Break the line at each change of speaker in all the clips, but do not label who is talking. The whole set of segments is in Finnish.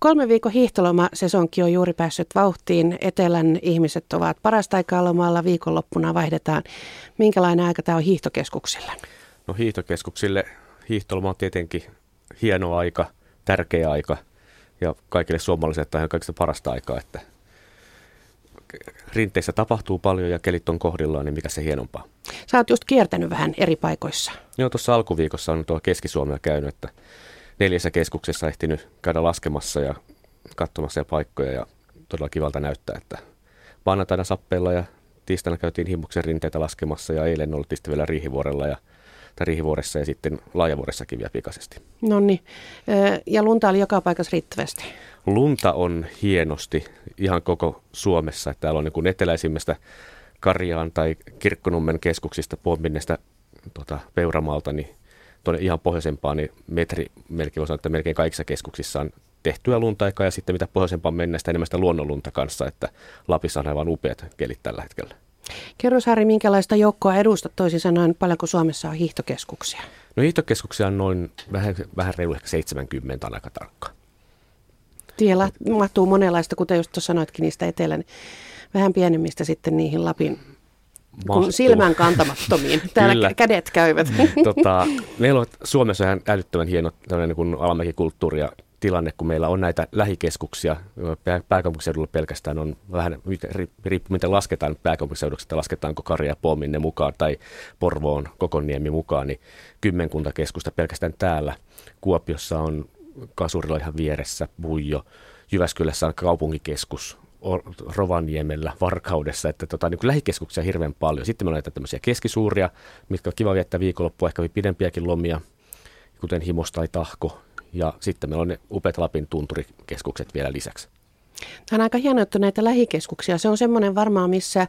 Kolme viikon hiihtolomasesonki on juuri päässyt vauhtiin. Etelän ihmiset ovat parasta aikaa lomalla, viikonloppuna vaihdetaan. Minkälainen aika tämä on hiihtokeskuksille?
No hiihtokeskuksille hiihtoloma on tietenkin hieno aika, tärkeä aika ja kaikille suomalaisille tämä on kaikista parasta aikaa, että rinteissä tapahtuu paljon ja kelit on kohdillaan, niin mikä se hienompaa.
Sä oot just kiertänyt vähän eri paikoissa.
Joo, tuossa alkuviikossa on tuo Keski-Suomea käynyt, että neljässä keskuksessa ehtinyt käydä laskemassa ja katsomassa ja paikkoja ja todella kivalta näyttää, että maanantaina sappeilla ja tiistaina käytiin Himmuksen rinteitä laskemassa ja eilen oltiin sitten vielä Riihivuorella ja tai Riihivuoressa ja sitten Laajavuoressakin vielä pikaisesti.
No niin, ja lunta oli joka paikassa riittävästi.
Lunta on hienosti ihan koko Suomessa. Täällä on niin eteläisimmästä Karjaan tai Kirkkonummen keskuksista Pomminnestä tota, Peuramaalta, niin tuonne ihan pohjoisempaan, niin metri melkein sanoa, että melkein kaikissa keskuksissa on tehtyä luntaikaa ja sitten mitä pohjoisempaan mennään, sitä enemmän sitä luonnonlunta kanssa, että Lapissa on aivan upeat kelit tällä hetkellä.
Kerro Saari, minkälaista joukkoa edustat toisin sanoen, paljonko Suomessa on hiihtokeskuksia?
No hiihtokeskuksia on noin vähän, vähän reilu ehkä 70 on aika tarkka.
Tie mahtuu monenlaista, kuten just tuossa sanoitkin niistä etelän vähän pienemmistä sitten niihin Lapin kun silmän kantamattomiin. Täällä Kyllä. kädet käyvät.
Tota, meillä on Suomessa ihan älyttömän hieno tämmöinen niin alamäkikulttuuri ja tilanne, kun meillä on näitä lähikeskuksia. Pääkaupunkiseudulla pelkästään on vähän, riippuu miten lasketaan pääkaupunkiseuduksi, että lasketaanko Karja ja Pomminne mukaan tai Porvoon Kokonniemi mukaan, niin kymmenkunta keskusta pelkästään täällä. Kuopiossa on Kasurilla ihan vieressä, Buijo. Jyväskylässä on kaupungikeskus, Rovaniemellä, Varkaudessa, että tota, niin lähikeskuksia hirveän paljon. Sitten meillä on näitä tämmöisiä keskisuuria, mitkä on kiva viettää viikonloppua, ehkä pidempiäkin lomia, kuten Himos tai Tahko. Ja sitten meillä on ne upeat Lapin tunturikeskukset vielä lisäksi.
Tämä on aika hienoa, että näitä lähikeskuksia, se on semmoinen varmaan, missä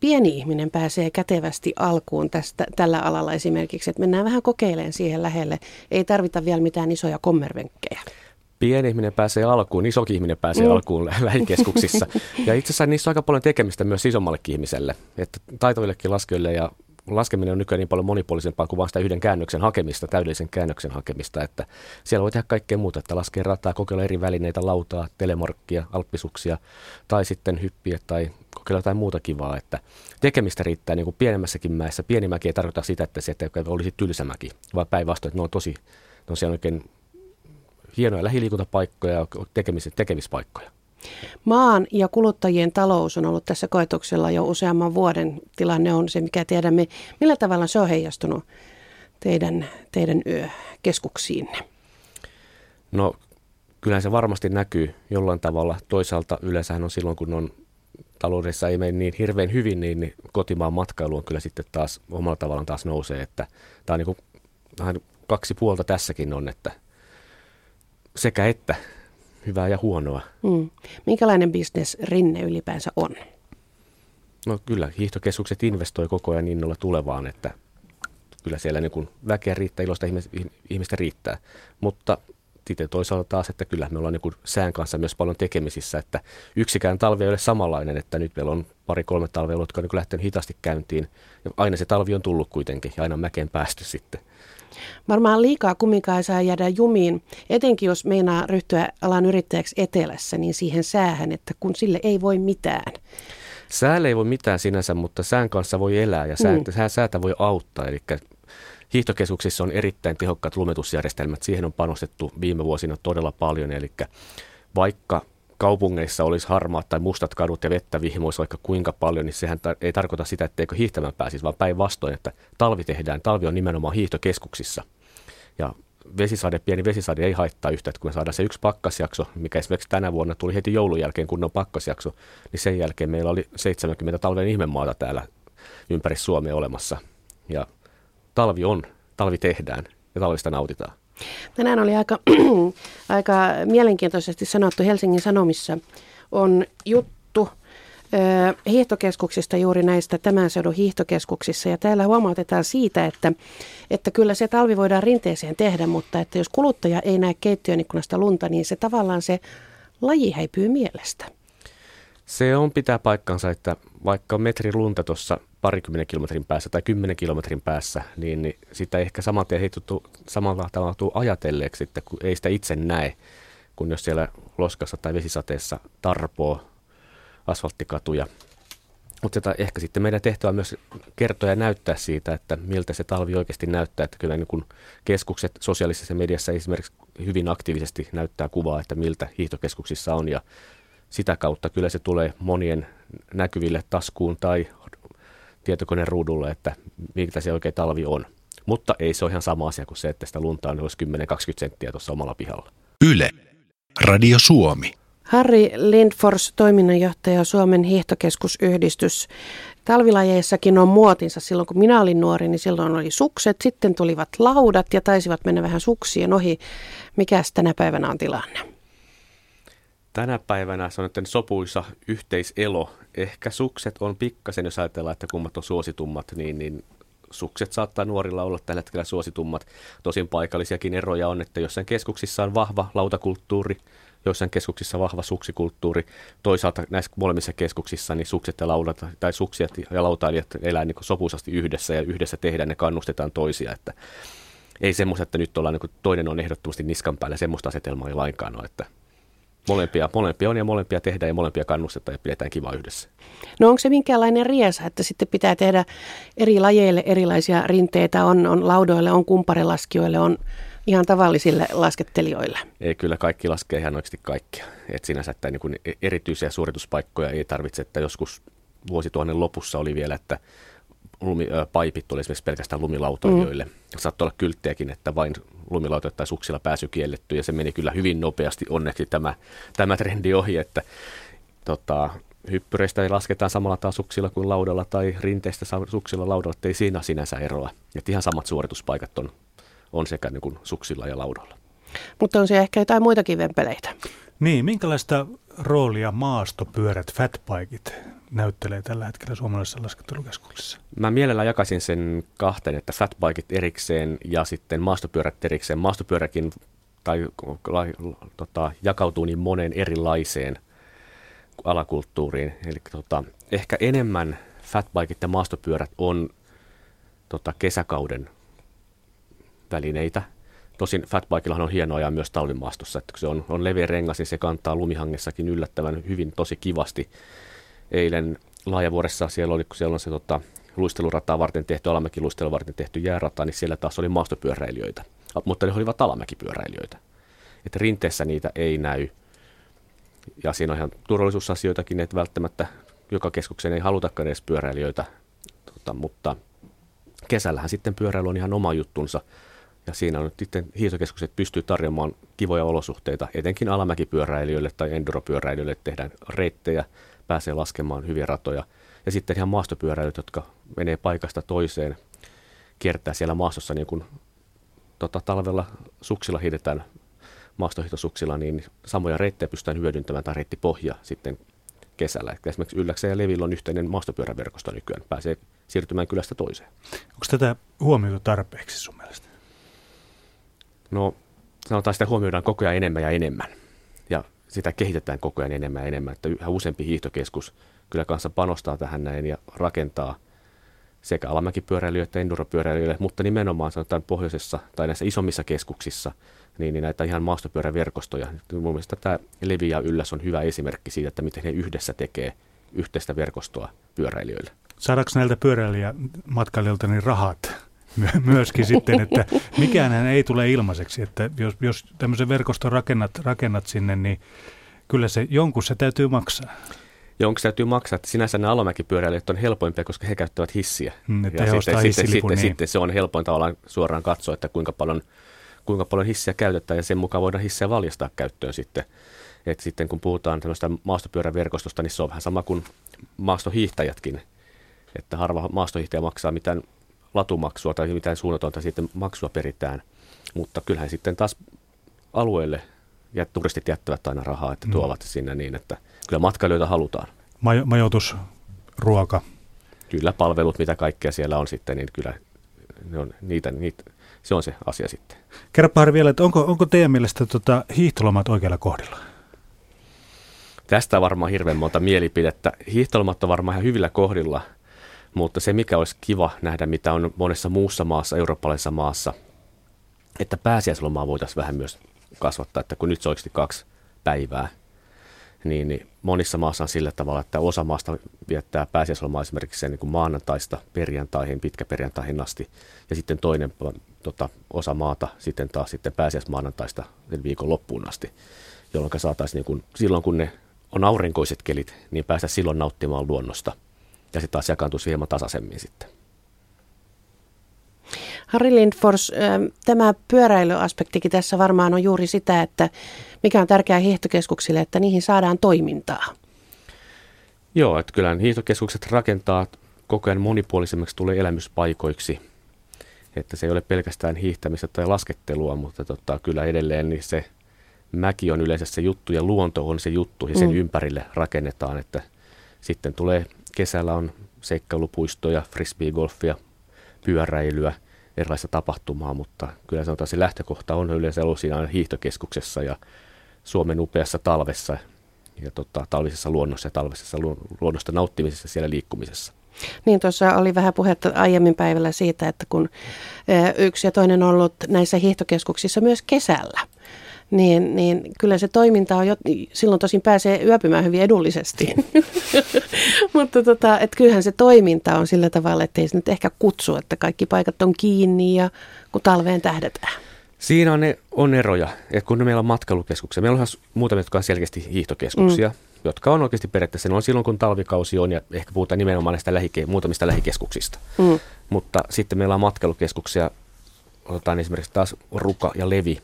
pieni ihminen pääsee kätevästi alkuun tästä, tällä alalla esimerkiksi, että mennään vähän kokeilemaan siihen lähelle. Ei tarvita vielä mitään isoja kommervenkkejä
pieni ihminen pääsee alkuun, isokin ihminen pääsee mm. alkuun lähikeskuksissa. Ja itse asiassa niissä on aika paljon tekemistä myös isommallekin ihmiselle. Että taitavillekin laskijoille ja laskeminen on nykyään niin paljon monipuolisempaa kuin vain sitä yhden käännöksen hakemista, täydellisen käännöksen hakemista, että siellä voi tehdä kaikkea muuta, että laskee rataa, kokeilla eri välineitä, lautaa, telemorkkia, alppisuksia tai sitten hyppiä tai kokeilla jotain muuta kivaa, että tekemistä riittää niin kuin pienemmässäkin mäessä. Pieni mäki ei tarkoita sitä, että se että olisi tylsämäki, vaan päinvastoin, että ne on tosi, ne on siellä oikein hienoja lähiliikuntapaikkoja ja tekemis, tekemispaikkoja.
Maan ja kuluttajien talous on ollut tässä koetuksella jo useamman vuoden. Tilanne on se, mikä tiedämme. Millä tavalla se on heijastunut teidän, teidän keskuksiinne?
No kyllähän se varmasti näkyy jollain tavalla. Toisaalta yleensä on silloin, kun on taloudessa ei mene niin hirveän hyvin, niin, niin kotimaan matkailu on kyllä sitten taas omalla tavallaan taas nousee. Että tämä on niin kuin, vähän kaksi puolta tässäkin on, että sekä että hyvää ja huonoa. Mm.
Minkälainen bisnes rinne ylipäänsä on?
No kyllä, hiihtokeskukset investoi koko ajan innolla tulevaan, että kyllä siellä niin kuin väkeä riittää, iloista ihmistä riittää. Mutta sitten toisaalta taas, että kyllä me ollaan niin kuin sään kanssa myös paljon tekemisissä, että yksikään talvi ei ole samanlainen, että nyt meillä on pari-kolme talvea, jotka on niin lähtenyt hitaasti käyntiin. Ja aina se talvi on tullut kuitenkin ja aina mäkeen päästy sitten.
Varmaan liikaa kumminkaan saa jäädä jumiin, etenkin jos meinaa ryhtyä alan yrittäjäksi etelässä, niin siihen säähän, että kun sille ei voi mitään.
Säälle ei voi mitään sinänsä, mutta sään kanssa voi elää ja sää, mm. säätä voi auttaa. Eli hiihtokeskuksissa on erittäin tehokkaat lumetusjärjestelmät. Siihen on panostettu viime vuosina todella paljon. Eli vaikka kaupungeissa olisi harmaat tai mustat kadut ja vettä vihmoisi vaikka kuinka paljon, niin sehän ei tarkoita sitä, etteikö hiihtämään pääsisi, vaan päinvastoin, että talvi tehdään. Talvi on nimenomaan hiihtokeskuksissa. Ja vesisade, pieni vesisade ei haittaa yhtä, että kun me saadaan se yksi pakkasjakso, mikä esimerkiksi tänä vuonna tuli heti joulun jälkeen kunnon pakkasjakso, niin sen jälkeen meillä oli 70 talven ihmemaata täällä ympäri Suomea olemassa. Ja talvi on, talvi tehdään ja talvista nautitaan.
Tänään oli aika, aika mielenkiintoisesti sanottu Helsingin Sanomissa on juttu hiihtokeskuksista, juuri näistä tämän seudun hiihtokeskuksissa. Ja täällä huomautetaan siitä, että, että kyllä se talvi voidaan rinteeseen tehdä, mutta että jos kuluttaja ei näe keittiön ikkunasta lunta, niin se tavallaan se laji häipyy mielestä.
Se on pitää paikkansa, että vaikka metri lunta tuossa parikymmenen kilometrin päässä tai kymmenen kilometrin päässä, niin, niin sitä ehkä saman tien heituttu samalla tavalla ajatelleeksi, että kun ei sitä itse näe. kun jos siellä loskassa tai vesisateessa tarpoo asfalttikatuja. Mutta ehkä sitten meidän tehtävä on myös kertoa ja näyttää siitä, että miltä se talvi oikeasti näyttää. Että kyllä niin kun keskukset sosiaalisessa mediassa esimerkiksi hyvin aktiivisesti näyttää kuvaa, että miltä hiihtokeskuksissa on ja sitä kautta kyllä se tulee monien näkyville taskuun tai tietokoneen ruudulle, että miltä se oikein talvi on. Mutta ei se ole ihan sama asia kuin se, että sitä lunta on olisi 10-20 senttiä tuossa omalla pihalla.
Yle. Radio Suomi.
Harri Lindfors, toiminnanjohtaja Suomen hiihtokeskusyhdistys. Talvilajeissakin on muotinsa. Silloin kun minä olin nuori, niin silloin oli sukset, sitten tulivat laudat ja taisivat mennä vähän suksien ohi. Mikäs tänä päivänä on tilanne?
Tänä päivänä se on nyt sopuisa yhteiselo. Ehkä sukset on pikkasen, jos ajatellaan, että kummat on suositummat, niin, niin sukset saattaa nuorilla olla tällä hetkellä suositummat. Tosin paikallisiakin eroja on, että jossain keskuksissa on vahva lautakulttuuri, joissain keskuksissa vahva suksikulttuuri. Toisaalta näissä molemmissa keskuksissa niin sukset ja laudat, tai suksijat ja lautailijat elää niin sopuisasti yhdessä ja yhdessä tehdään ne kannustetaan toisia. Että ei semmoista, että nyt ollaan niin toinen on ehdottomasti niskan päällä, semmoista asetelmaa ei lainkaan ole, että molempia, molempia on ja molempia tehdään ja molempia kannustetaan ja pidetään kiva yhdessä.
No onko se minkäänlainen riesa, että sitten pitää tehdä eri lajeille erilaisia rinteitä, on, on laudoille, on kumparelaskijoille, on ihan tavallisille laskettelijoille?
Ei, kyllä kaikki laskee ihan oikeasti kaikkia. Et sinänsä että niin kuin erityisiä suorituspaikkoja ei tarvitse, että joskus vuosituhannen lopussa oli vielä, että lumi, äh, paipit oli esimerkiksi pelkästään lumilautoilijoille. Mm. Saattoi olla kylttejäkin, että vain lumilautoille tai suksilla pääsy kielletty, ja se meni kyllä hyvin nopeasti onneksi tämä, tämä trendi ohi, että tota, hyppyreistä ei lasketaan samalla taas suksilla kuin laudalla tai rinteistä suksilla laudalla, ei siinä sinänsä eroa. Että ihan samat suorituspaikat on, on sekä niin kuin suksilla ja laudalla.
Mutta on se ehkä jotain muitakin vempeleitä.
Niin, minkälaista roolia maastopyörät, fatbikeit näyttelee tällä hetkellä suomalaisessa laskettelukeskuksessa?
Mä mielellään jakaisin sen kahteen, että fatbikeit erikseen ja sitten maastopyörät erikseen. Maastopyöräkin tai la, tota, jakautuu niin moneen erilaiseen alakulttuuriin. Eli tota, ehkä enemmän fatbikeit ja maastopyörät on tota, kesäkauden välineitä. Tosin fatbikellahan on hienoa ajaa myös talvimaastossa, että kun se on, on leveä rengas, niin se kantaa lumihangessakin yllättävän hyvin, tosi kivasti eilen Laajavuoressa siellä oli, siellä on se tota, luistelurataa varten tehty, alamäki luistelu varten tehty jäärata, niin siellä taas oli maastopyöräilijöitä, mutta ne olivat alamäkipyöräilijöitä. Että rinteessä niitä ei näy. Ja siinä on ihan turvallisuusasioitakin, että välttämättä joka keskukseen ei halutakaan edes pyöräilijöitä, tota, mutta kesällähän sitten pyöräily on ihan oma juttunsa. Ja siinä on sitten hiihtokeskukset pystyy tarjoamaan kivoja olosuhteita, etenkin alamäkipyöräilijöille tai enduropyöräilijöille tehdään reittejä, pääsee laskemaan hyviä ratoja. Ja sitten ihan maastopyöräilyt, jotka menee paikasta toiseen, kiertää siellä maastossa niin kuin tota, talvella suksilla hiidetään maastohitosuksilla, niin samoja reittejä pystytään hyödyntämään tai reittipohja sitten kesällä. Eli esimerkiksi Ylläksen ja Levillä on yhteinen maastopyöräverkosto nykyään. Pääsee siirtymään kylästä toiseen.
Onko tätä huomioitu tarpeeksi sun mielestä?
No sanotaan sitä huomioidaan koko ajan enemmän ja enemmän. Sitä kehitetään koko ajan enemmän ja enemmän, että yhä useampi hiihtokeskus kyllä kanssa panostaa tähän näin ja rakentaa sekä alamäkipyöräilijöille että enduropyöräilijöille, mutta nimenomaan sanotaan pohjoisessa tai näissä isommissa keskuksissa, niin, niin näitä ihan maastopyöräverkostoja. Mun mielestä tämä Levi ja Ylläs on hyvä esimerkki siitä, että miten he yhdessä tekee yhteistä verkostoa pyöräilijöille.
Saadaanko näiltä pyöräilijämatkailijoilta niin rahat myöskin sitten, että mikään ei tule ilmaiseksi, että jos, jos tämmöisen verkoston rakennat, rakennat sinne, niin kyllä se jonkun se täytyy maksaa.
Jonkun se täytyy maksaa, että sinänsä nämä alamäkipyöräilijät on helpoimpia, koska he käyttävät hissiä.
Mm,
että
ja
sitten,
sitten,
sitten,
niin.
sitten se on helpoin tavallaan suoraan katsoa, että kuinka paljon, kuinka paljon hissiä käytetään ja sen mukaan voidaan hissiä valjastaa käyttöön sitten. Et sitten kun puhutaan tämmöistä maastopyöräverkostosta, niin se on vähän sama kuin maastohiihtäjätkin. Että harva maastohiihtäjä maksaa mitään latumaksua tai mitään suunnatonta sitten maksua peritään. Mutta kyllähän sitten taas alueelle ja turistit jättävät aina rahaa, että mm. tuovat mm. sinne niin, että kyllä matkailijoita halutaan.
Majo- majoitus, ruoka.
Kyllä palvelut, mitä kaikkea siellä on sitten, niin kyllä ne on niitä, niitä, se on se asia sitten.
Kerro vielä, että onko, onko teidän mielestä tota, hiihtolomat oikealla kohdilla?
Tästä varmaan hirveän monta mielipidettä. Hiihtolomat on varmaan ihan hyvillä kohdilla – mutta se, mikä olisi kiva nähdä, mitä on monessa muussa maassa, eurooppalaisessa maassa, että pääsiäislomaa voitaisiin vähän myös kasvattaa, että kun nyt se oikeasti kaksi päivää, niin, niin monissa maassa on sillä tavalla, että osa maasta viettää pääsiäislomaa esimerkiksi sen niin kuin maanantaista perjantaihin, pitkäperjantaihin asti, ja sitten toinen tota, osa maata sitten taas sitten pääsiäismaanantaista sen viikon loppuun asti, jolloin saataisiin niin kuin, silloin kun ne on aurinkoiset kelit, niin päästä silloin nauttimaan luonnosta, ja sitten taas jakaantuisi hieman tasaisemmin sitten.
Harri Lindfors, tämä pyöräilyaspektikin tässä varmaan on juuri sitä, että mikä on tärkeää hiihtokeskuksille, että niihin saadaan toimintaa.
Joo, että kyllä hiihtokeskukset rakentaa koko ajan monipuolisemmiksi tulee elämyspaikoiksi. Että se ei ole pelkästään hiihtämistä tai laskettelua, mutta tota, kyllä edelleen niin se mäki on yleensä se juttu ja luonto on se juttu ja sen mm. ympärille rakennetaan. Että sitten tulee kesällä on seikkailupuistoja, frisbeegolfia, pyöräilyä, erilaista tapahtumaa, mutta kyllä sanotaan se lähtökohta on yleensä ollut siinä hiihtokeskuksessa ja Suomen upeassa talvessa ja tota, talvisessa luonnossa ja talvisessa luonnosta nauttimisessa siellä liikkumisessa.
Niin, tuossa oli vähän puhetta aiemmin päivällä siitä, että kun yksi ja toinen on ollut näissä hiihtokeskuksissa myös kesällä, niin, niin kyllä se toiminta on jo, silloin tosin pääsee yöpymään hyvin edullisesti. Mutta tota, et kyllähän se toiminta on sillä tavalla, että ei se nyt ehkä kutsu, että kaikki paikat on kiinni ja kun talveen tähdätään.
Siinä on, ne, on eroja, että kun meillä on matkailukeskuksia, meillä on muutamia, jotka on selkeästi hiihtokeskuksia, mm. jotka on oikeasti periaatteessa, ne on silloin kun talvikausi on ja ehkä puhutaan nimenomaan näistä lähike- muutamista lähikeskuksista. Mm. Mutta sitten meillä on matkailukeskuksia, otetaan esimerkiksi taas Ruka ja Levi,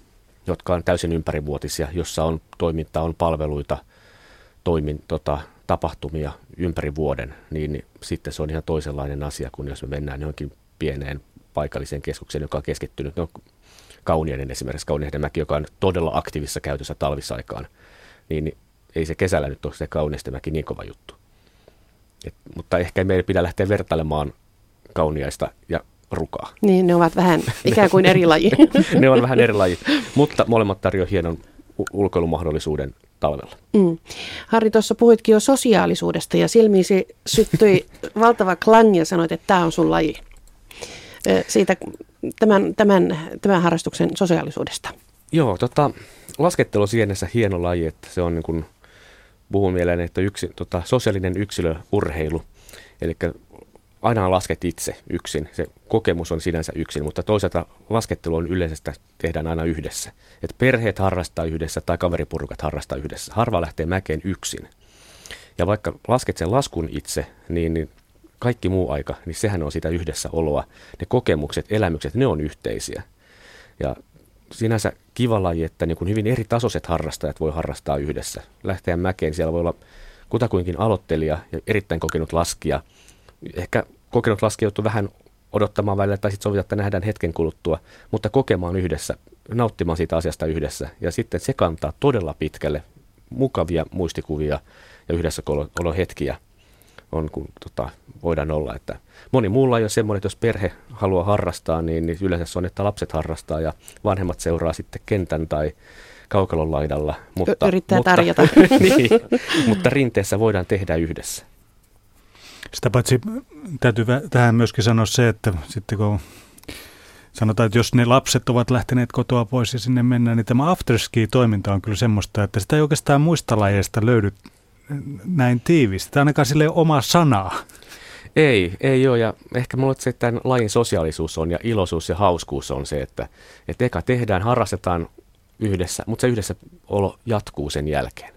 jotka on täysin ympärivuotisia, jossa on toimintaa, on palveluita, toimin, tota, tapahtumia ympäri vuoden, niin, sitten se on ihan toisenlainen asia kuin jos me mennään johonkin pieneen paikalliseen keskukseen, joka on keskittynyt. No, Kauniainen esimerkiksi, Kauniainen mäki, joka on todella aktiivisessa käytössä talvisaikaan, niin, niin ei se kesällä nyt ole se Kauniaisten mäki niin kova juttu. Et, mutta ehkä meidän pidä lähteä vertailemaan Kauniaista ja rukaa.
Niin, ne ovat vähän ikään kuin eri laji.
ne on vähän eri laji, mutta molemmat tarjoavat hienon ulkoilumahdollisuuden talvella. Mm.
Harri, tuossa puhuitkin jo sosiaalisuudesta ja silmiisi syttyi valtava klang ja sanoit, että tämä on sun laji. Siitä tämän, tämän, tämän harrastuksen sosiaalisuudesta.
Joo, tota, laskettelu sienessä hieno laji, että se on niin kuin, puhun mieleen, että yksi, tota, sosiaalinen yksilöurheilu. Eli aina lasket itse yksin. Se kokemus on sinänsä yksin, mutta toisaalta laskettelu on yleisesti tehdään aina yhdessä. Et perheet harrastaa yhdessä tai kaveriporukat harrastaa yhdessä. Harva lähtee mäkeen yksin. Ja vaikka lasket sen laskun itse, niin, niin kaikki muu aika, niin sehän on sitä yhdessäoloa. Ne kokemukset, elämykset, ne on yhteisiä. Ja sinänsä kiva laji, että niin kuin hyvin eri tasoiset harrastajat voi harrastaa yhdessä. Lähteä mäkeen, siellä voi olla kutakuinkin aloittelija ja erittäin kokenut laskija – ehkä kokenut laskija joutuu vähän odottamaan välillä tai sitten sovita, että nähdään hetken kuluttua, mutta kokemaan yhdessä, nauttimaan siitä asiasta yhdessä. Ja sitten se kantaa todella pitkälle mukavia muistikuvia ja yhdessä hetkiä on, kun tota, voidaan olla. Että moni muulla ei ole semmoinen, että jos perhe haluaa harrastaa, niin, niin yleensä se on, että lapset harrastaa ja vanhemmat seuraa sitten kentän tai kaukalon laidalla.
Mutta, Yrittää mutta, tarjota.
niin, mutta rinteessä voidaan tehdä yhdessä.
Sitä paitsi täytyy tähän myöskin sanoa se, että sitten kun sanotaan, että jos ne lapset ovat lähteneet kotoa pois ja sinne mennään, niin tämä afterski-toiminta on kyllä semmoista, että sitä ei oikeastaan muista lajeista löydy näin tiivisti. Tämä ainakaan sille oma sanaa.
Ei, ei ole. Ja ehkä mulla se, että tämän lajin sosiaalisuus on ja iloisuus ja hauskuus on se, että, että eka tehdään, harrastetaan yhdessä, mutta se yhdessä olo jatkuu sen jälkeen.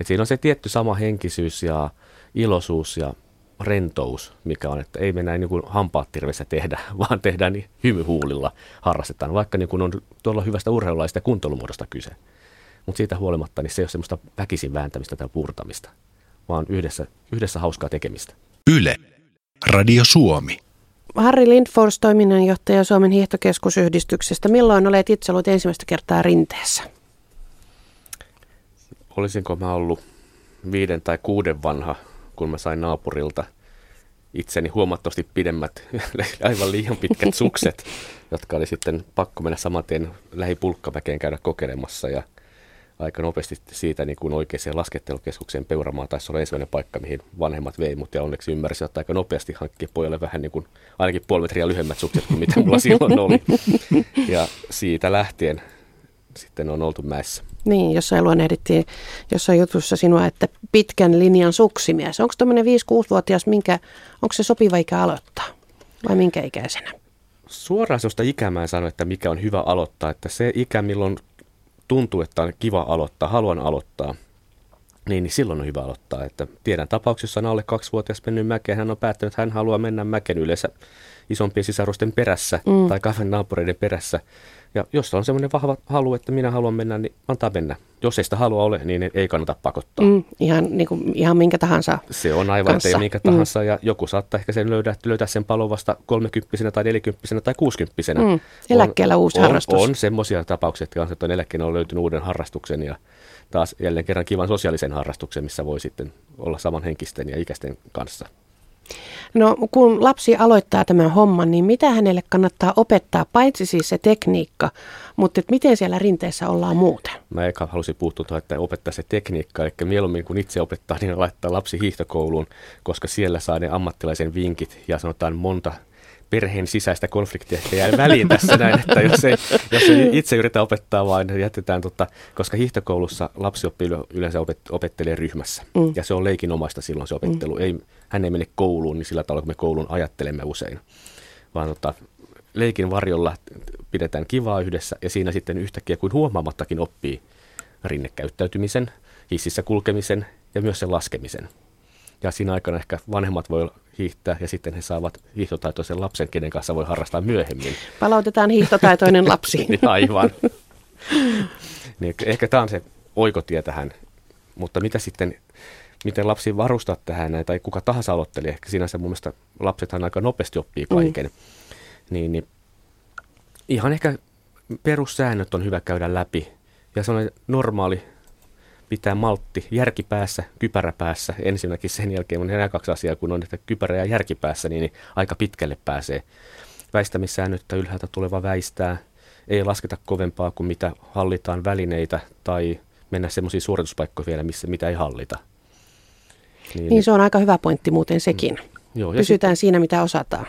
Et siinä on se tietty sama henkisyys ja iloisuus ja rentous, mikä on, että ei me näin niin kuin hampaat tirvessä tehdä, vaan tehdään niin hymyhuulilla, harrastetaan, vaikka niin kuin on tuolla hyvästä urheilulaista ja kuntoilumuodosta kyse. Mutta siitä huolimatta niin se ei ole semmoista väkisin vääntämistä tai puurtamista, vaan yhdessä, yhdessä hauskaa tekemistä.
Yle. Radio Suomi.
Harri Lindfors, toiminnanjohtaja Suomen hiihtokeskusyhdistyksestä. Milloin olet itse ollut ensimmäistä kertaa rinteessä?
Olisinko mä ollut viiden tai kuuden vanha kun mä sain naapurilta itseni huomattavasti pidemmät, aivan liian pitkät sukset, jotka oli sitten pakko mennä saman tien lähipulkkaväkeen käydä kokeilemassa ja aika nopeasti siitä niin kuin oikeaan laskettelukeskukseen Peuramaa taisi olla ensimmäinen paikka, mihin vanhemmat vei mut ja onneksi ymmärsin, että aika nopeasti hankki pojalle vähän niin kuin, ainakin puoli metriä lyhyemmät sukset kuin mitä mulla silloin oli. Ja siitä lähtien sitten on oltu mäessä.
Niin, jossain luonnehdittiin jossain jutussa sinua, että pitkän linjan suksimies. Onko tuommoinen 5-6-vuotias, minkä, onko se sopiva ikä aloittaa vai minkä ikäisenä?
Suoraan sellaista ikää mä en sano, että mikä on hyvä aloittaa, että se ikä, milloin tuntuu, että on kiva aloittaa, haluan aloittaa, niin, niin silloin on hyvä aloittaa. Että tiedän tapauksessa on alle kaksivuotias mennyt mäkeen, hän on päättänyt, että hän haluaa mennä mäkeen yleensä isompien sisarusten perässä mm. tai kahden naapureiden perässä. Ja jos on semmoinen vahva halu, että minä haluan mennä, niin antaa mennä. Jos ei sitä halua ole, niin ei kannata pakottaa. Mm,
ihan, niin kuin, ihan minkä tahansa
Se on aivan, kanssa. ettei minkä tahansa. Mm. Ja joku saattaa ehkä sen löydä, löytää sen palon vasta kolmekymppisenä tai nelikymppisenä tai kuusikymppisenä. Mm,
eläkkeellä on, uusi
on,
harrastus.
On semmoisia tapauksia, että on eläkkeellä on löytynyt uuden harrastuksen ja taas jälleen kerran kivan sosiaalisen harrastuksen, missä voi sitten olla samanhenkisten ja ikäisten kanssa.
No kun lapsi aloittaa tämän homman, niin mitä hänelle kannattaa opettaa, paitsi siis se tekniikka, mutta että miten siellä rinteessä ollaan muuten?
Mä eka halusin puuttua että opettaa se tekniikka, eli mieluummin kun itse opettaa, niin laittaa lapsi hiihtokouluun, koska siellä saa ne ammattilaisen vinkit ja sanotaan monta perheen sisäistä konfliktia ehkä jää väliin tässä näin, että jos ei, jos ei itse yritä opettaa, vaan jätetään, tota, koska hiihtokoulussa lapsi oppii yleensä opet, opettelee ryhmässä, mm. ja se on leikinomaista silloin se opettelu. Mm. Ei, hän ei mene kouluun niin sillä tavalla, kun me koulun ajattelemme usein, vaan tota, leikin varjolla pidetään kivaa yhdessä, ja siinä sitten yhtäkkiä kuin huomaamattakin oppii rinnekäyttäytymisen, hississä kulkemisen ja myös sen laskemisen. Ja siinä aikana ehkä vanhemmat voi hiihtää ja sitten he saavat hiihtotaitoisen lapsen, kenen kanssa voi harrastaa myöhemmin.
Palautetaan hiihtotaitoinen lapsi.
niin aivan. niin ehkä tämä on se oikotie tähän. Mutta mitä sitten, miten lapsi varustaa tähän, tai kuka tahansa aloitteli, ehkä sinänsä mun mielestä lapsethan aika nopeasti oppii mm. kaiken. Mm. Niin, niin ihan ehkä perussäännöt on hyvä käydä läpi. Ja sellainen normaali pitää maltti järki päässä, kypärä päässä. Ensinnäkin sen jälkeen on nämä kaksi asiaa, kun on että kypärä ja järki päässä, niin aika pitkälle pääsee. Väistämissäännöttä ylhäältä tuleva väistää. Ei lasketa kovempaa kuin mitä hallitaan välineitä tai mennä semmoisiin suorituspaikkoihin vielä, missä mitä ei hallita.
Niin, niin se on aika hyvä pointti muuten sekin. Mm, joo, Pysytään sit, siinä, mitä osataan.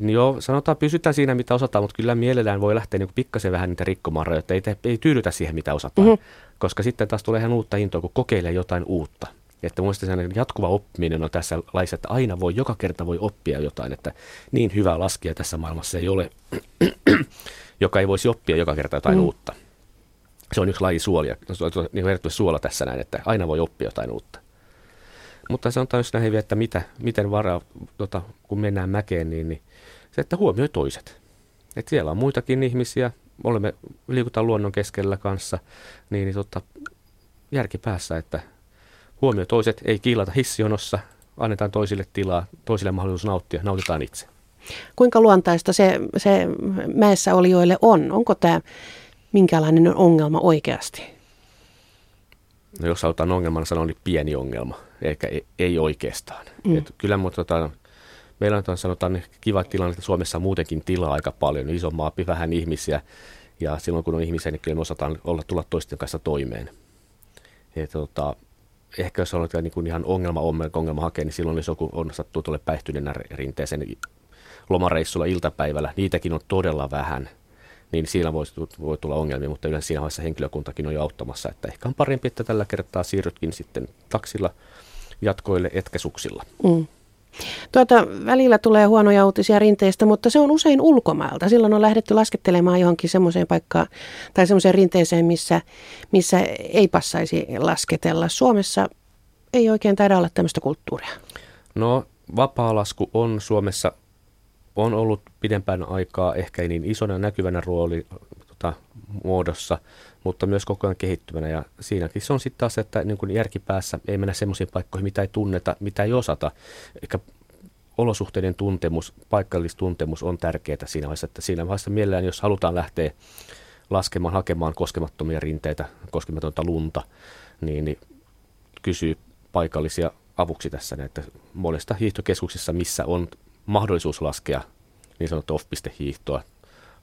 Niin joo, sanotaan pysytään siinä, mitä osataan, mutta kyllä mielellään voi lähteä niin pikkasen vähän niitä rikkomaan rajoja, ei, ei tyydytä siihen, mitä osataan. Mm-hmm. Koska sitten taas tulee ihan uutta intoa, kun kokeilee jotain uutta. Että mun jatkuva oppiminen on tässä laissa, että aina voi, joka kerta voi oppia jotain, että niin hyvä laskija tässä maailmassa ei ole, joka ei voisi oppia joka kerta jotain mm. uutta. Se on yksi laji suolia, niin kuin suola tässä näin, että aina voi oppia jotain uutta. Mutta sanotaan just näin, että mitä, miten varaa, tota, kun mennään mäkeen, niin, niin se, että huomioi toiset. Että siellä on muitakin ihmisiä, olemme, liikutaan luonnon keskellä kanssa, niin, niin tota, järki päässä, että huomioi toiset, ei kiilata hissionossa, annetaan toisille tilaa, toisille mahdollisuus nauttia, nautitaan itse.
Kuinka luontaista se, se mäessä olijoille on? Onko tämä minkälainen ongelma oikeasti?
No jos halutaan ongelmana sanoa, niin pieni ongelma, eikä ei, ei oikeastaan. Mm. Et kyllä mutta tota, meillä on sanotaan kiva tilanne, että Suomessa on muutenkin tilaa aika paljon, iso maa, vähän ihmisiä, ja silloin kun on ihmisiä, niin kyllä me osataan olla, tulla toisten kanssa toimeen. Et, tota, ehkä jos on niin kuin ihan ongelma, ongelma hakee, niin silloin jos joku on sattuu tuolle päihtyneenä rinteeseen lomareissulla iltapäivällä, niitäkin on todella vähän, niin siinä voi, voi tulla ongelmia, mutta yleensä siinä vaiheessa henkilökuntakin on jo auttamassa, että ehkä on parempi, että tällä kertaa siirrytkin sitten taksilla jatkoille etkesuksilla. Mm.
Tuota, välillä tulee huonoja uutisia rinteistä, mutta se on usein ulkomailta. Silloin on lähdetty laskettelemaan johonkin semmoiseen paikkaan tai semmoiseen rinteeseen, missä, missä ei passaisi lasketella. Suomessa ei oikein taida olla tämmöistä kulttuuria.
No, vapaalasku on Suomessa on ollut pidempään aikaa ehkä ei niin isona näkyvänä rooli tota, muodossa, mutta myös koko ajan kehittyvänä. Ja siinäkin se on sitten taas, että niin kuin järkipäässä ei mennä semmoisiin paikkoihin, mitä ei tunneta, mitä ei osata. Eikä olosuhteiden tuntemus, paikallistuntemus on tärkeää siinä vaiheessa, että siinä vaiheessa mielellään, jos halutaan lähteä laskemaan, hakemaan koskemattomia rinteitä, koskematonta lunta, niin, niin kysyy paikallisia avuksi tässä, että monesta hiihtokeskuksessa, missä on mahdollisuus laskea niin sanottu off-hiihtoa,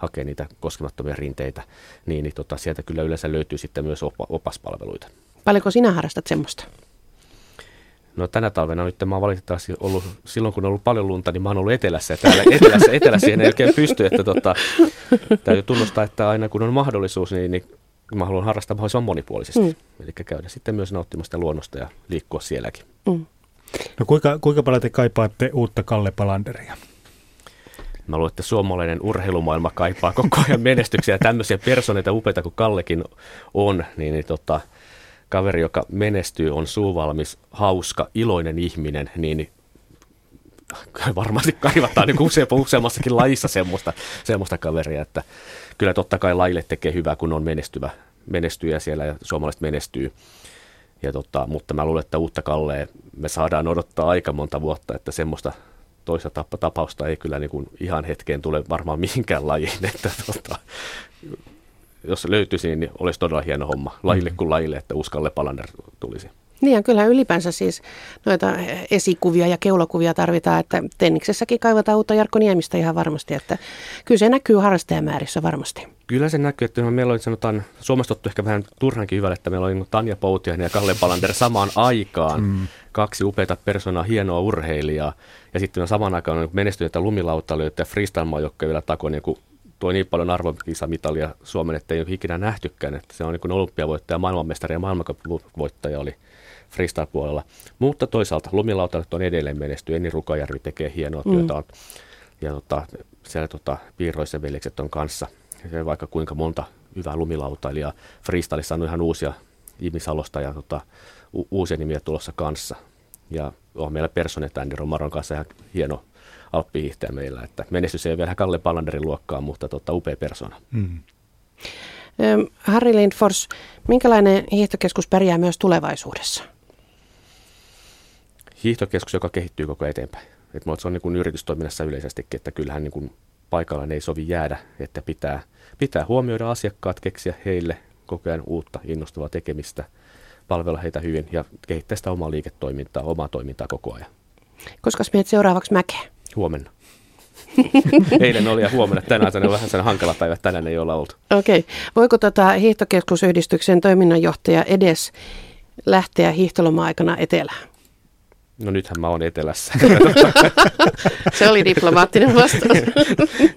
hakea niitä koskemattomia rinteitä, niin, niin tota, sieltä kyllä yleensä löytyy sitten myös op- opaspalveluita.
Paljonko sinä harrastat semmoista?
No tänä talvena nyt mä oon valitettavasti ollut, silloin kun on ollut paljon lunta, niin mä oon ollut etelässä ja täällä etelässä, etelässä ei oikein pysty, että tota, täytyy tunnustaa, että aina kun on mahdollisuus, niin, niin mä haluan harrastaa mahdollisimman monipuolisesti. Mm. Eli käydä sitten myös nauttimasta luonnosta ja liikkua sielläkin. Mm.
No kuinka, kuinka paljon te kaipaatte uutta Kalle Palanderia?
Mä luulen, että suomalainen urheilumaailma kaipaa koko ajan menestyksiä tämmöisiä personeita upeita kuin Kallekin on, niin, niin tota, kaveri, joka menestyy, on suuvalmis, hauska, iloinen ihminen, niin varmasti kaivataan niin useampa, useammassakin lajissa semmoista, semmoista kaveria, että kyllä totta kai lajille tekee hyvää, kun on menestyvä, menestyjä siellä ja suomalaiset menestyy. Ja tota, mutta mä luulen, että uutta Kallee me saadaan odottaa aika monta vuotta, että semmoista toista tapausta ei kyllä niin kuin ihan hetkeen tule varmaan mihinkään lajiin, että tota, jos löytyisi, niin olisi todella hieno homma lajille mm. kuin lajille, että Uskalle Palander tulisi.
Niin ja kyllähän ylipäänsä siis noita esikuvia ja keulakuvia tarvitaan, että tenniksessäkin kaivataan uutta Jarkko Niemistä ihan varmasti, että kyllä se näkyy harrastajamäärissä varmasti.
Kyllä se näkyy, että meillä oli sanotaan, Suomessa ehkä vähän turhankin hyvällä, että meillä oli Tanja Poutiainen ja Kalle Palander samaan aikaan. Mm. Kaksi upeita persoonaa, hienoa urheilijaa. Ja sitten samaan aikaan on menestyneitä lumilautalijoita ja freestyle vielä takoi niin kuin tuo niin paljon arvokisamitalia Suomen, että ei ole ikinä nähtykään. Että se on niin olympiavoittaja, maailmanmestari ja maailmanvoittaja oli freestyle-puolella. Mutta toisaalta lumilautalit on edelleen menestyy. Enni Rukajärvi tekee hienoa työtä. Mm. Ja tota, siellä tota, Piirroisen veljekset on kanssa. Ja vaikka kuinka monta hyvää lumilautailijaa. Freestylissa on ihan uusia ihmisalosta ja tota, u- uusia nimiä tulossa kanssa. Ja on meillä Personet Andy Romaron kanssa ihan hieno alppihiihtäjä meillä. Että menestys ei ole vielä Kalle Palanderin luokkaa, mutta tota, upea persona. Mm.
Harri Lindfors, minkälainen hiihtokeskus pärjää myös tulevaisuudessa?
hiihtokeskus, joka kehittyy koko eteenpäin. Et se on niin kuin yritystoiminnassa yleisestikin, että kyllähän niin kuin paikallaan ei sovi jäädä, että pitää, pitää huomioida asiakkaat, keksiä heille koko ajan uutta innostavaa tekemistä, palvella heitä hyvin ja kehittää sitä omaa liiketoimintaa, omaa toimintaa koko ajan.
Koska menet seuraavaksi mäkeä?
Huomenna. Eilen oli ja huomenna. Tänään on vähän sen hankala päivä. Tänään ei olla oltu.
Okei. Okay. Voiko tota hiihtokeskusyhdistyksen toiminnanjohtaja edes lähteä hiihtoloma-aikana etelään?
No nythän mä oon etelässä.
Se oli diplomaattinen vastaus.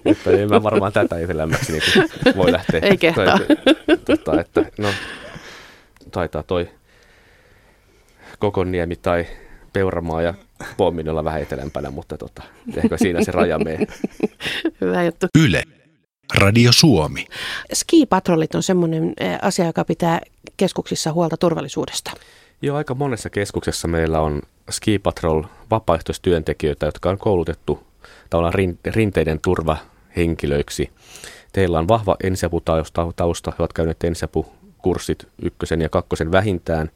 että en mä varmaan tätä etelämmäksi niin voi lähteä.
Ei kehtaa.
Tota, että, no, taitaa toi Kokonniemi tai Peuramaa ja Pommin olla vähän etelämpänä, mutta tota, ehkä siinä se raja menee.
Hyvä juttu.
Yle. Radio Suomi.
Ski-patrollit on semmoinen asia, joka pitää keskuksissa huolta turvallisuudesta.
Joo, aika monessa keskuksessa meillä on Ski Patrol vapaaehtoistyöntekijöitä, jotka on koulutettu tavallaan rinteiden turvahenkilöiksi. Teillä on vahva ensiaputausta, he ovat käyneet ensiapukurssit ykkösen ja kakkosen vähintään.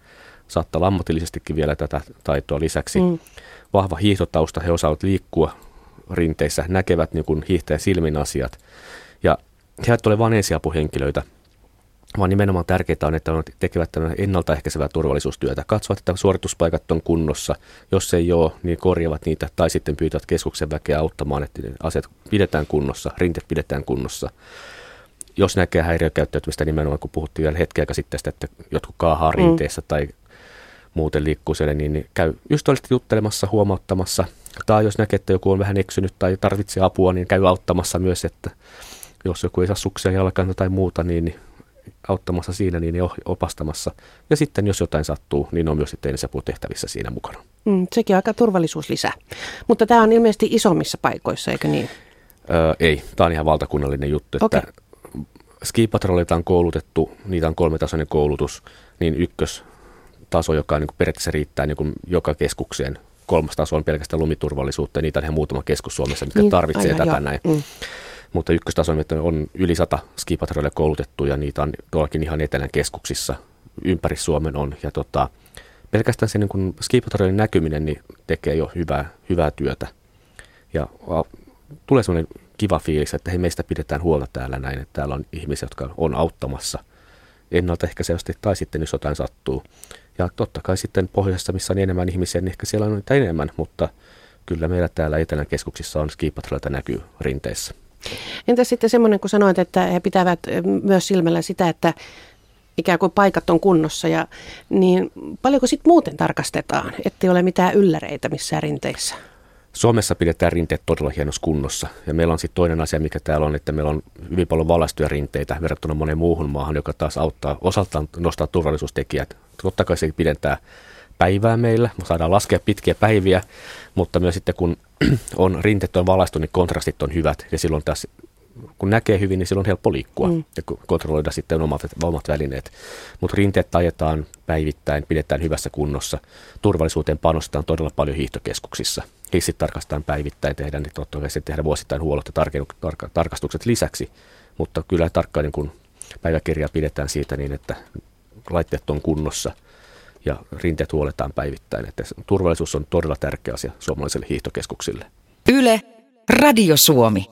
Saattaa olla ammatillisestikin vielä tätä taitoa lisäksi. Mm. Vahva hiihtotausta, he osaavat liikkua rinteissä, näkevät niin kuin hiihtäjän silmin asiat. Ja he eivät ole vain ensiapuhenkilöitä, vaan nimenomaan tärkeää on, että tekevät ennaltaehkäisevää turvallisuustyötä. Katsovat, että suorituspaikat on kunnossa. Jos ei ole, niin korjaavat niitä tai sitten pyytävät keskuksen väkeä auttamaan, että asiat pidetään kunnossa, rintet pidetään kunnossa. Jos näkee häiriökäyttäytymistä nimenomaan, kun puhuttiin vielä hetken aikaa sitten, että jotkut kaahaa mm. rinteessä mm. tai muuten liikkuu siellä, niin, niin käy ystävällisesti juttelemassa, huomauttamassa. Tai jos näkee, että joku on vähän eksynyt tai tarvitsee apua, niin käy auttamassa myös, että jos joku ei saa suksia jalkaan tai muuta, niin auttamassa siinä, niin opastamassa. Ja sitten jos jotain sattuu, niin on myös sitten tehtävissä siinä mukana.
Mm, sekin on aika turvallisuuslisä. Mutta tämä on ilmeisesti isommissa paikoissa, eikö niin?
Öö, ei, tämä on ihan valtakunnallinen juttu. Okay. Skipatrolleita on koulutettu, niitä on kolmetasoinen koulutus, niin ykköstaso, joka niin periaatteessa riittää niin kuin joka keskukseen. Kolmas taso on pelkästään lumiturvallisuutta, ja niitä on ihan muutama keskus Suomessa, mitkä niin, tarvitsee aivan, tätä joo. näin. Mm mutta ykköstason on yli sata skipatrolleja koulutettu ja niitä on tuollakin ihan etelän keskuksissa ympäri Suomen on. Ja tota, pelkästään se niin skipatrollen näkyminen niin tekee jo hyvää, hyvää työtä. Ja a, tulee sellainen kiva fiilis, että hei, meistä pidetään huolta täällä näin, että täällä on ihmisiä, jotka on auttamassa ennaltaehkäisevästi tai sitten jos jotain sattuu. Ja totta kai sitten pohjoisessa, missä on enemmän ihmisiä, niin ehkä siellä on niitä enemmän, mutta kyllä meillä täällä Etelän keskuksissa on skipatrolleita näkyy rinteissä.
Entä sitten semmoinen, kun sanoit, että he pitävät myös silmällä sitä, että ikään kuin paikat on kunnossa, ja, niin paljonko sitten muuten tarkastetaan, ettei ole mitään ylläreitä missään rinteissä?
Suomessa pidetään rinteet todella hienossa kunnossa. Ja meillä on sitten toinen asia, mikä täällä on, että meillä on hyvin paljon valaistuja rinteitä verrattuna moneen muuhun maahan, joka taas auttaa osaltaan nostaa turvallisuustekijät. Totta kai se pidentää päivää meillä, me saadaan laskea pitkiä päiviä, mutta myös sitten kun on rinteet on valaistu, niin kontrastit on hyvät ja silloin taas kun näkee hyvin, niin silloin on helppo liikkua mm. ja kontrolloida sitten omat, omat välineet. Mutta rinteet tajetaan päivittäin, pidetään hyvässä kunnossa. Turvallisuuteen panostetaan todella paljon hiihtokeskuksissa. Hissit tarkastetaan päivittäin, tehdään, niin totta kai tehdään vuosittain huollot ja tarka, tarkastukset lisäksi. Mutta kyllä tarkkaan niin kun päiväkirjaa pidetään siitä niin, että laitteet on kunnossa ja rinteet huoletaan päivittäin. Että turvallisuus on todella tärkeä asia suomalaisille hiihtokeskuksille.
Yle, Radio Suomi.